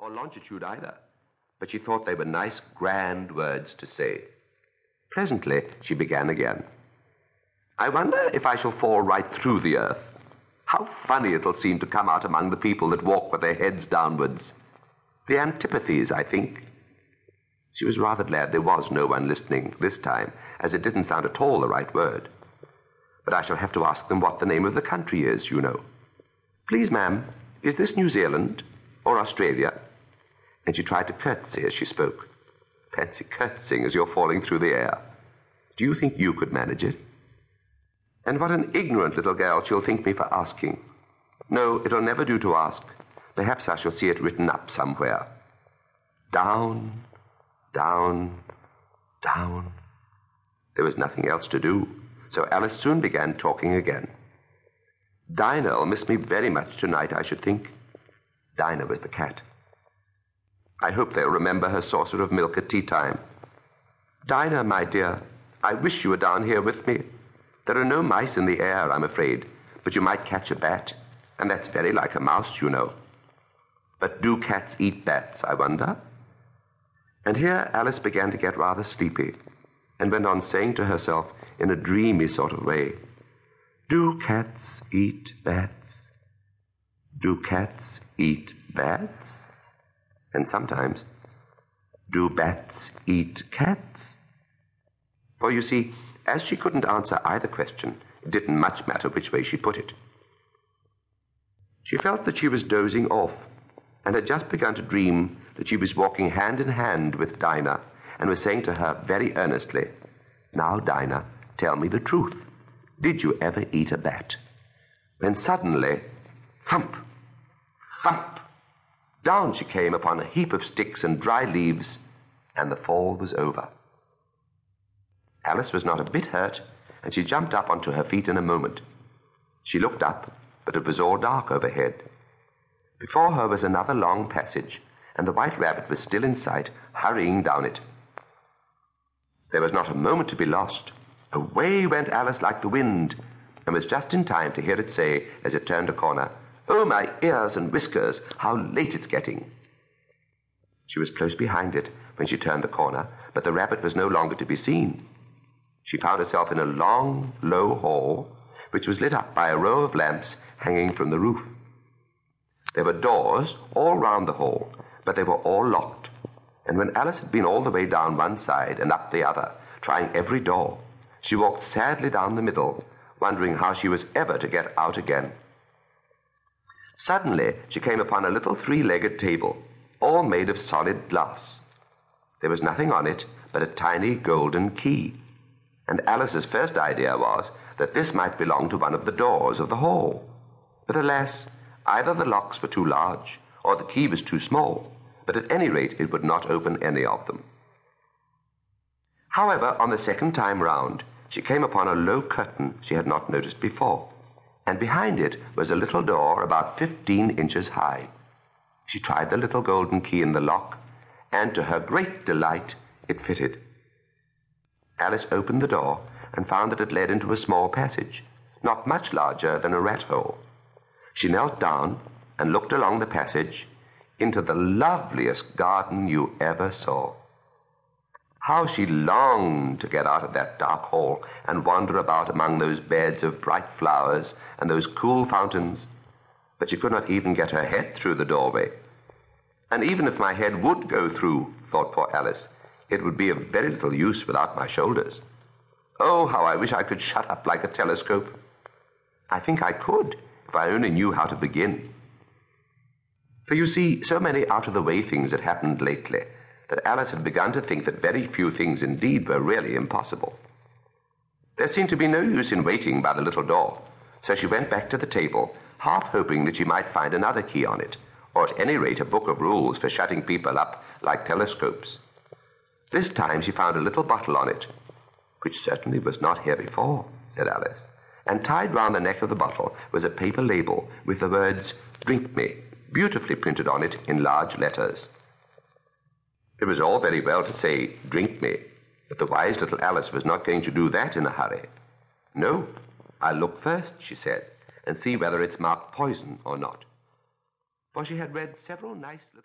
or longitude either, but she thought they were nice, grand words to say. Presently, she began again. I wonder if I shall fall right through the earth. How funny it'll seem to come out among the people that walk with their heads downwards. The antipathies, I think. She was rather glad there was no one listening this time, as it didn't sound at all the right word. But I shall have to ask them what the name of the country is, you know. Please, ma'am, is this New Zealand or Australia? And she tried to curtsy as she spoke. Fancy curtsying as you're falling through the air. Do you think you could manage it? And what an ignorant little girl she'll think me for asking. No, it'll never do to ask. Perhaps I shall see it written up somewhere. Down, down, down. There was nothing else to do, so Alice soon began talking again. Dinah'll miss me very much tonight, I should think. Dinah was the cat. I hope they'll remember her saucer of milk at tea time. Dinah, my dear, I wish you were down here with me. There are no mice in the air, I'm afraid, but you might catch a bat, and that's very like a mouse, you know. But do cats eat bats, I wonder? And here Alice began to get rather sleepy, and went on saying to herself in a dreamy sort of way, Do cats eat bats? Do cats eat bats? And sometimes, Do bats eat cats? For you see, as she couldn't answer either question, it didn't much matter which way she put it. She felt that she was dozing off, and had just begun to dream that she was walking hand in hand with Dinah, and was saying to her very earnestly, Now, Dinah, tell me the truth. Did you ever eat a bat? When suddenly, thump, thump, down she came upon a heap of sticks and dry leaves, and the fall was over. Alice was not a bit hurt, and she jumped up onto her feet in a moment. She looked up, but it was all dark overhead. Before her was another long passage, and the white rabbit was still in sight, hurrying down it. There was not a moment to be lost. Away went Alice like the wind, and was just in time to hear it say, as it turned a corner, Oh, my ears and whiskers, how late it's getting. She was close behind it when she turned the corner, but the rabbit was no longer to be seen. She found herself in a long, low hall, which was lit up by a row of lamps hanging from the roof. There were doors all round the hall, but they were all locked. And when Alice had been all the way down one side and up the other, trying every door, she walked sadly down the middle, wondering how she was ever to get out again. Suddenly, she came upon a little three legged table, all made of solid glass. There was nothing on it but a tiny golden key and Alice's first idea was that this might belong to one of the doors of the hall. But alas, either the locks were too large or the key was too small, but at any rate it would not open any of them. However, on the second time round, she came upon a low curtain she had not noticed before, and behind it was a little door about fifteen inches high. She tried the little golden key in the lock, and to her great delight, it fitted. Alice opened the door and found that it led into a small passage, not much larger than a rat hole. She knelt down and looked along the passage into the loveliest garden you ever saw. How she longed to get out of that dark hall and wander about among those beds of bright flowers and those cool fountains. But she could not even get her head through the doorway. And even if my head would go through, thought poor Alice, it would be of very little use without my shoulders. Oh, how I wish I could shut up like a telescope. I think I could, if I only knew how to begin. For you see, so many out of the way things had happened lately that Alice had begun to think that very few things indeed were really impossible. There seemed to be no use in waiting by the little door, so she went back to the table, half hoping that she might find another key on it, or at any rate a book of rules for shutting people up like telescopes. This time she found a little bottle on it, which certainly was not here before, said Alice. And tied round the neck of the bottle was a paper label with the words, Drink me, beautifully printed on it in large letters. It was all very well to say, Drink me, but the wise little Alice was not going to do that in a hurry. No, I'll look first, she said, and see whether it's marked poison or not. For she had read several nice little